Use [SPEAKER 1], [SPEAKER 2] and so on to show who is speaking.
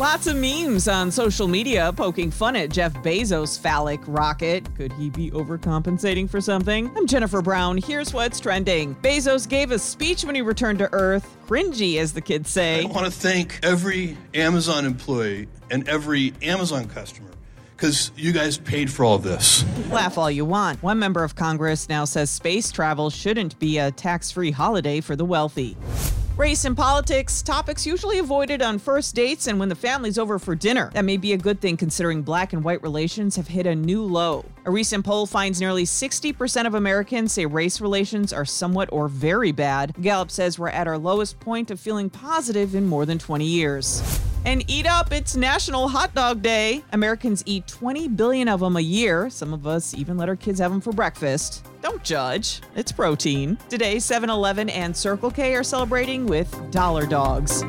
[SPEAKER 1] Lots of memes on social media poking fun at Jeff Bezos' phallic rocket. Could he be overcompensating for something? I'm Jennifer Brown. Here's what's trending. Bezos gave a speech when he returned to Earth. Cringy, as the kids say.
[SPEAKER 2] I want to thank every Amazon employee and every Amazon customer because you guys paid for all this.
[SPEAKER 1] Laugh all you want. One member of Congress now says space travel shouldn't be a tax free holiday for the wealthy. Race and politics, topics usually avoided on first dates and when the family's over for dinner. That may be a good thing considering black and white relations have hit a new low. A recent poll finds nearly 60% of Americans say race relations are somewhat or very bad. Gallup says we're at our lowest point of feeling positive in more than 20 years. And eat up, it's National Hot Dog Day. Americans eat 20 billion of them a year. Some of us even let our kids have them for breakfast. Don't judge, it's protein. Today, 7 Eleven and Circle K are celebrating with Dollar Dogs.